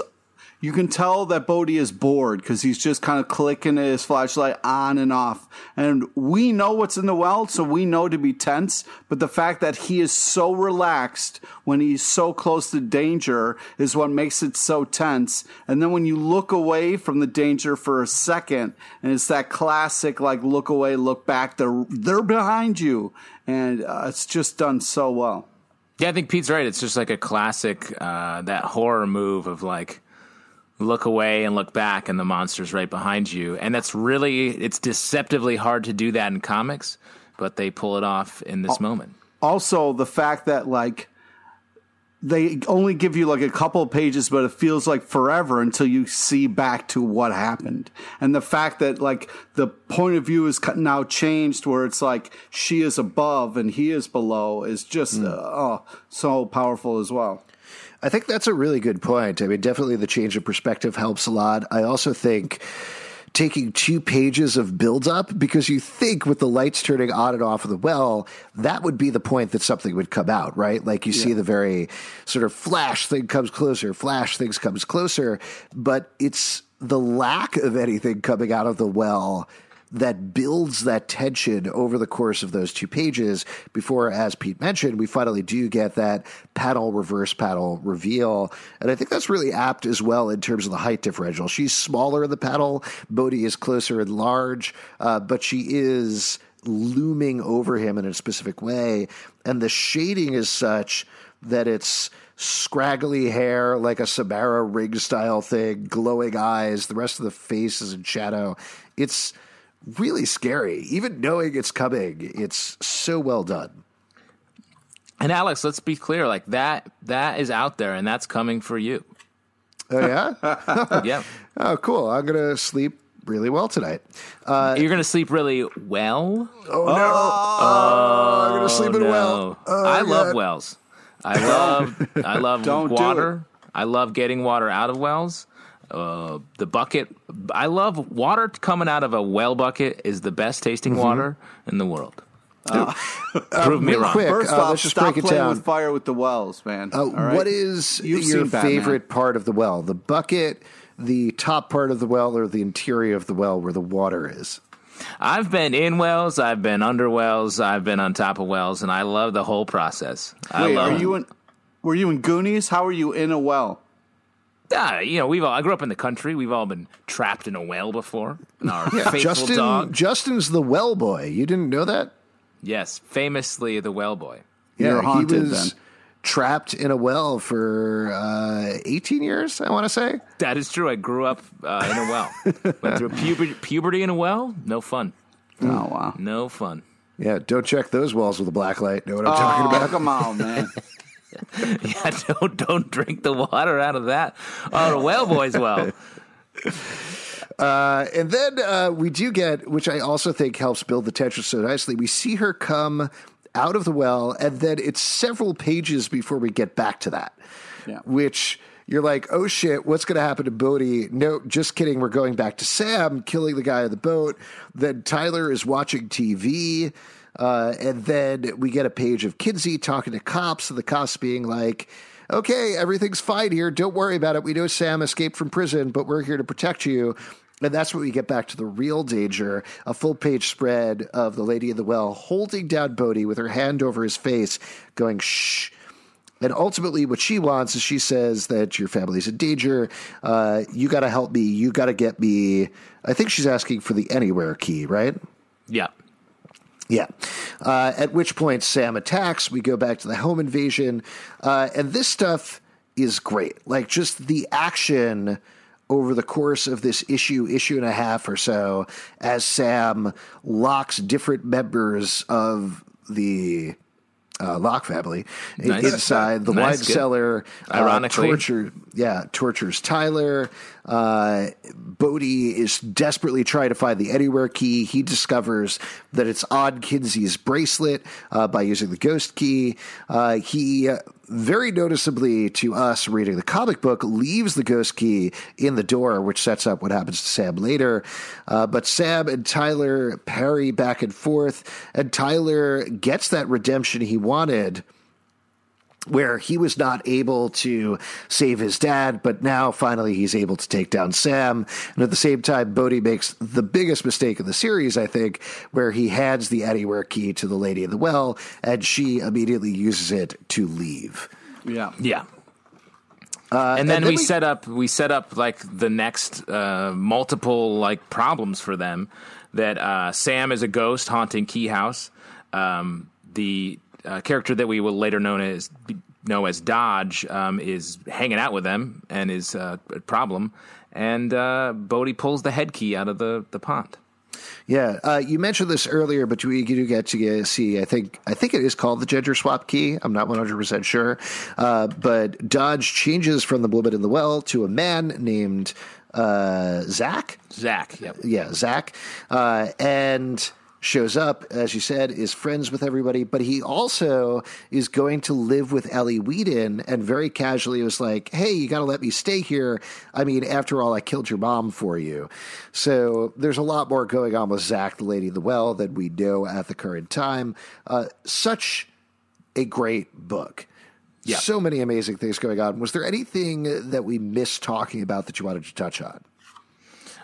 you can tell that Bodie is bored because he's just kind of clicking his flashlight on and off. And we know what's in the well, so we know to be tense. But the fact that he is so relaxed when he's so close to danger is what makes it so tense. And then when you look away from the danger for a second, and it's that classic like look away, look back. They're they're behind you, and uh, it's just done so well. Yeah, I think Pete's right. It's just like a classic uh, that horror move of like look away and look back and the monster's right behind you. And that's really it's deceptively hard to do that in comics, but they pull it off in this moment. Also, the fact that like they only give you like a couple of pages, but it feels like forever until you see back to what happened. And the fact that like the point of view is now changed where it's like she is above and he is below is just uh, oh, so powerful as well. I think that's a really good point. I mean, definitely the change of perspective helps a lot. I also think taking two pages of build up? Because you think with the lights turning on and off of the well, that would be the point that something would come out, right? Like you see the very sort of flash thing comes closer, flash things comes closer, but it's the lack of anything coming out of the well that builds that tension over the course of those two pages before, as Pete mentioned, we finally do get that paddle, reverse paddle reveal. And I think that's really apt as well in terms of the height differential. She's smaller in the paddle, Bodie is closer and large, uh, but she is looming over him in a specific way. And the shading is such that it's scraggly hair, like a Samara Ring style thing, glowing eyes, the rest of the face is in shadow. It's really scary. Even knowing it's coming, it's so well done. And Alex, let's be clear, like that that is out there and that's coming for you. Oh yeah, [laughs] [laughs] yeah. oh cool. I'm gonna sleep really well tonight. Uh, You're gonna sleep really well. oh no, oh, I'm gonna sleep in no. well. Oh, I love wells. I love I love [laughs] Don't do water. I love getting water out of wells. Uh, the bucket. I love water coming out of a well bucket is the best tasting Mm-hmm. water in the world. [laughs] Prove me wrong. quick, First uh, off, let's just stop break it playing down. with fire with the wells, man. Uh, All right? What is You've your favorite part of the well? The bucket, the top part of the well, or the interior of the well where the water is? I've been in wells. I've been under wells. I've been on top of wells, and I love the whole process. I Wait, love are you in? Were you in Goonies? How are you in a well? Ah, you know, we've all. I grew up in the country. We've all been trapped in a well before. And our [laughs] faithful Justin, dog. Justin's the well boy. You didn't know that? Yes, famously the well boy. You're haunted he was then. trapped in a well for uh, 18 years, I want to say. That is true. I grew up uh, in a well. [laughs] Went through puberty, puberty in a well. No fun. Oh wow! No fun. Yeah, don't check those walls with a black light. Know what I'm talking Oh, about? come on, man! [laughs] [laughs] Yeah, don't don't drink the water out of that. Oh, the well boy's well. [laughs] Uh, and then uh, we do get, which I also think helps build the tension so nicely. We see her come out of the well, and then it's several pages before we get back to that. Yeah. Which you're like, oh shit, what's going to happen to Bodie? No, just kidding. We're going back to Sam killing the guy on the boat. Then Tyler is watching TV. Uh, and then we get a page of Kinsey talking to cops, and the cops being like, okay, everything's fine here. Don't worry about it. We know Sam escaped from prison, but we're here to protect you. And that's when we get back to the real danger a full page spread of the lady in the well holding down Bodie with her hand over his face, going, shh. And ultimately, what she wants is she says that your family's in danger. Uh, you got to help me. You got to get me. I think she's asking for the anywhere key, right? Yeah. Yeah. Uh, at which point Sam attacks. We go back to the home invasion. Uh, and this stuff is great. Like just the action over the course of this issue, issue and a half or so, as Sam locks different members of the uh, Locke family Nice. inside the Nice, wine cellar. uh, Ironically. torture, yeah, tortures Tyler. Uh, Bodie is desperately trying to find the anywhere key. He discovers that it's on Kinsey's bracelet uh, by using the ghost key. Uh, he uh, very noticeably to us reading the comic book leaves the ghost key in the door, which sets up what happens to Sam later. Uh, but Sam and Tyler parry back and forth, and Tyler gets that redemption he wanted where he was not able to save his dad, but now finally he's able to take down Sam. And at the same time, Bodie makes the biggest mistake of the series, I think, where he hands the Anywhere key to the Lady of the Well, and she immediately uses it to leave. Yeah. Yeah. Uh, and then, and then we, we, set up we set up like the next uh, multiple like problems for them that uh, Sam is a ghost haunting Key House. Um, the uh, character that we will later know as know as Dodge um, is hanging out with them and is uh, a problem. And uh, Bodie pulls the head key out of the, the pond. Yeah, uh, you mentioned this earlier, but we do get to see. I think I think it is called the gender swap key. I'm not 100 percent sure, uh, but Dodge changes from the woman in the well to a man named uh, Zach. Zach. Yep. Yeah, Zach, uh, and shows up, as you said, is friends with everybody, but he also is going to live with Ellie Whedon and very casually was like, Hey, you got to let me stay here. I mean, after all, I killed your mom for you. So there's a lot more going on with Zach, the lady of the well, than we know at the current time. Uh, such a great book. Yeah. So many amazing things going on. Was there anything that we missed talking about that you wanted to touch on?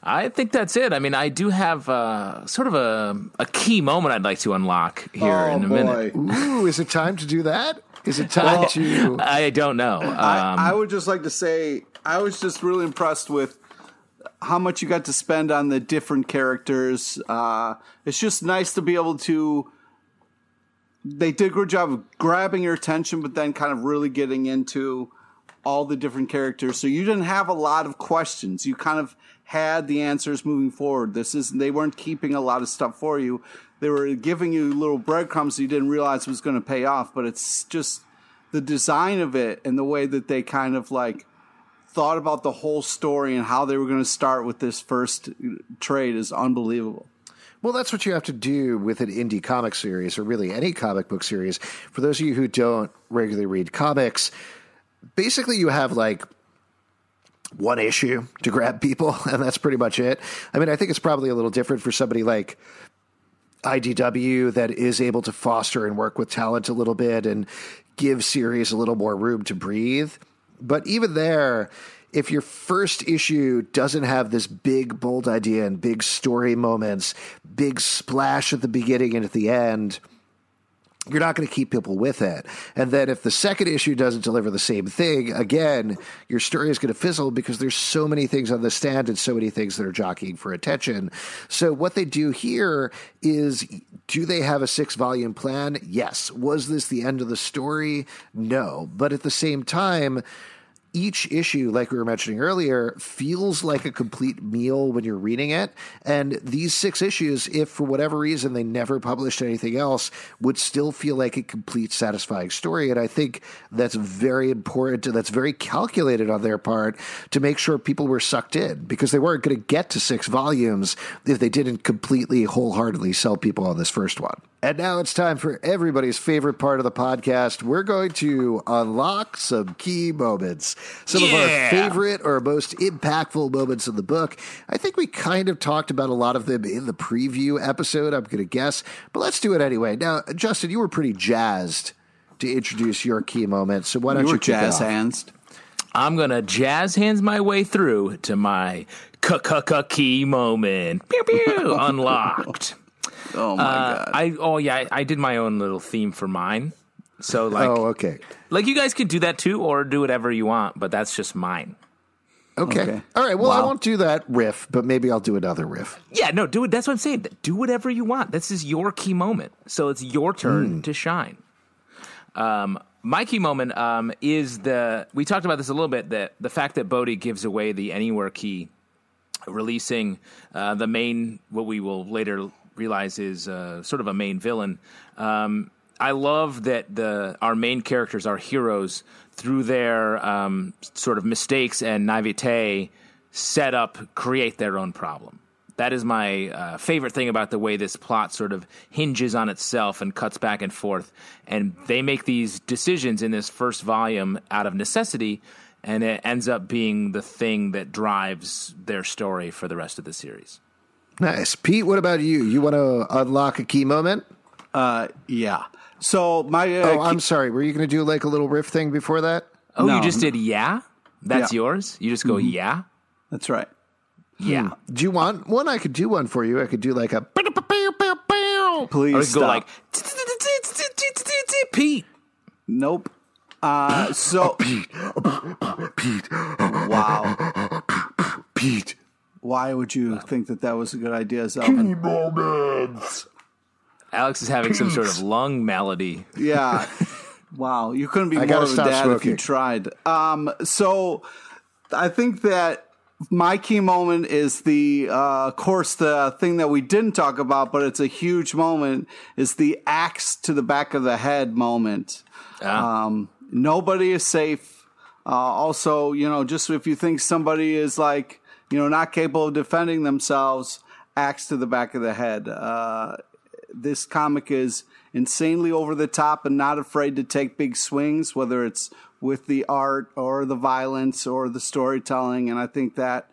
I think that's it. I mean, I do have uh, sort of a, a key moment I'd like to unlock here oh, in a boy. minute. Ooh, is it time to do that? Is it time well, to? I don't know. Um, I, I would just like to say I was just really impressed with how much you got to spend on the different characters. Uh, it's just nice to be able to. They did a good job of grabbing your attention, but then kind of really getting into all the different characters. So you didn't have a lot of questions. You kind of had the answers moving forward. This is they weren't keeping a lot of stuff for you. They were giving you little breadcrumbs you didn't realize was going to pay off. But it's just the design of it and the way that they kind of like thought about the whole story and how they were going to start with this first trade is unbelievable. Well, that's what you have to do with an indie comic series or really any comic book series. For those of you who don't regularly read comics, basically you have like one issue to grab people, [laughs] and that's pretty much it. I mean, I think it's probably a little different for somebody like IDW that is able to foster and work with talent a little bit and give series a little more room to breathe. But even there, if your first issue doesn't have this big, bold idea and big story moments, big splash at the beginning and at the end, you're not going to keep people with it. And then if the second issue doesn't deliver the same thing, again, your story is going to fizzle because there's so many things on the stand and so many things that are jockeying for attention. So what they do here is do they have a six volume plan? Yes. Was this the end of the story? No. But at the same time, each issue, like we were mentioning earlier, feels like a complete meal when you're reading it. And these six issues, if for whatever reason they never published anything else, would still feel like a complete, satisfying story. And I think that's very important. That's very calculated on their part to make sure people were sucked in because they weren't going to get to six volumes if they didn't completely, wholeheartedly sell people on this first one. And now it's time for everybody's favorite part of the podcast. We're going to unlock some key moments, some yeah. of our favorite or most impactful moments in the book. I think we kind of talked about a lot of them in the preview episode, I'm going to guess, but let's do it anyway. Now, Justin, you were pretty jazzed to introduce your key moment, so why don't you, you jazz hands? I'm going to jazz hands my way through to my key moment. Pew pew, [laughs] unlocked. Oh my uh, god! I oh yeah, I, I, did my own little theme for mine. So like, oh okay, like you guys could do that too, or do whatever you want, but that's just mine. Okay. okay. All right. Well, wow. I won't do that riff, but maybe I'll do another riff. Yeah. No. Do it. That's what I'm saying. Do whatever you want. This is your key moment, so it's your turn mm. to shine. Um, my key moment um, is the we talked about this a little bit that the fact that Bodie gives away the anywhere key, releasing uh, the main what we will later realize is uh, sort of a main villain. Um, I love that the our main characters, our heroes, through their um, sort of mistakes and naivete, set up create their own problem. That is my uh, favorite thing about the way this plot sort of hinges on itself and cuts back and forth. And they make these decisions in this first volume out of necessity, and it ends up being the thing that drives their story for the rest of the series. Nice. Pete, what about you? You want to unlock a key moment? Uh, yeah. So my uh, Oh, I'm sorry. Were you going to do like a little riff thing before that? Oh, No. you just did yeah? That's Yeah. yours? You just go yeah? that's right. Yeah. Do you want one? I could do one for you. I could do like a. Please Or stop. go like Pete. Nope. Uh, so Pete. wow. Pete. Why would you think that that was a good idea, Zalben? Moments. Alex is having some sort of [clears throat] lung malady. Yeah. [laughs] Wow, you couldn't be I more of a stop dad if you tried. Um, so I think that my key moment is the, uh, of course, the thing that we didn't talk about, but it's a huge moment, is the axe to the back of the head moment. Um, nobody is safe. Uh, also, you know, just if you think somebody is like, you know, not capable of defending themselves, axe to the back of the head. Uh, this comic is insanely over the top and not afraid to take big swings, whether it's with the art or the violence or the storytelling. And I think that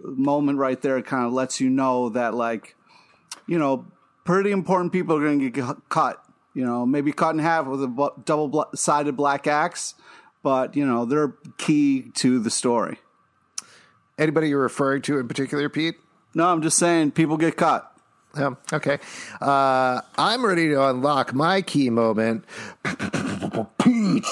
moment right there kind of lets you know that, like, you know, pretty important people are going to get cut. You know, maybe cut in half with a double sided black axe, but, you know, they're key to the story. Anybody you're referring to in particular, Pete? No, I'm just saying people get cut. Um, okay. Uh, I'm ready to unlock my key moment. Pete.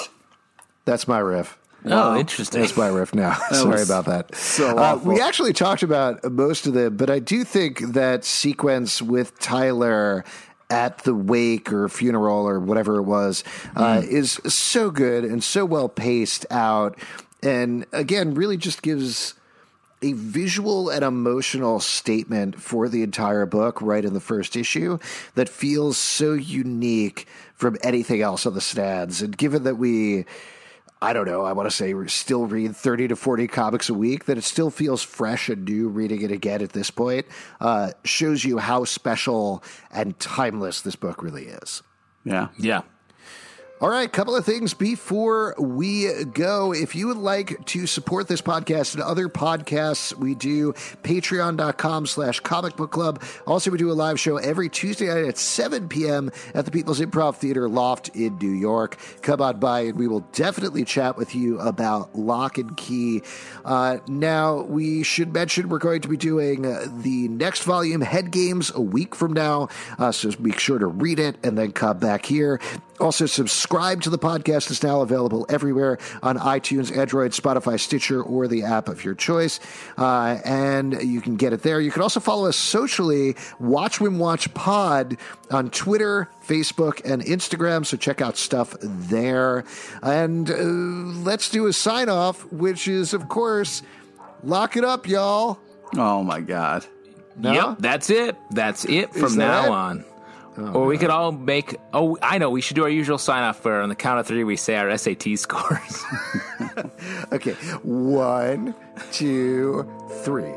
That's my riff. Oh, interesting. That's my riff now. [laughs] Sorry about that. so uh, awful. we actually talked about most of them, but I do think that sequence with Tyler at the wake or funeral or whatever it was uh, is so good and so well paced out. And again, really just gives a visual and emotional statement for the entire book right in the first issue that feels so unique from anything else on the stands. And given that we, I don't know, I want to say we still read 30 to 40 comics a week, that it still feels fresh and new reading it again at this point, uh, shows you how special and timeless this book really is. Yeah. Yeah. All right, couple of things before we go. If you would like to support this podcast and other podcasts we do, patreon.com slash comic book club. Also, we do a live show every Tuesday night at 7 p.m. at the People's Improv Theater Loft in New York. Come on by and we will definitely chat with you about Locke and Key. Uh, now, we should mention we're going to be doing the next volume, Head Games, a week from now. Uh, so make sure to read it and then come back here. Also, subscribe to the podcast. It's now available everywhere on iTunes, Android, Spotify, Stitcher, or the app of your choice. Uh, and you can get it there. You can also follow us socially, Watch When Watch Pod on Twitter, Facebook, and Instagram. So check out stuff there. And uh, let's do a sign off, which is, of course, lock it up, y'all. Oh, my God. No? Yep, that's it. That's it from that now it? on. Oh, or we could all make. Oh, I know. We should do our usual sign off where on the count of three we say our SAT scores. [laughs] Okay, one, two, three.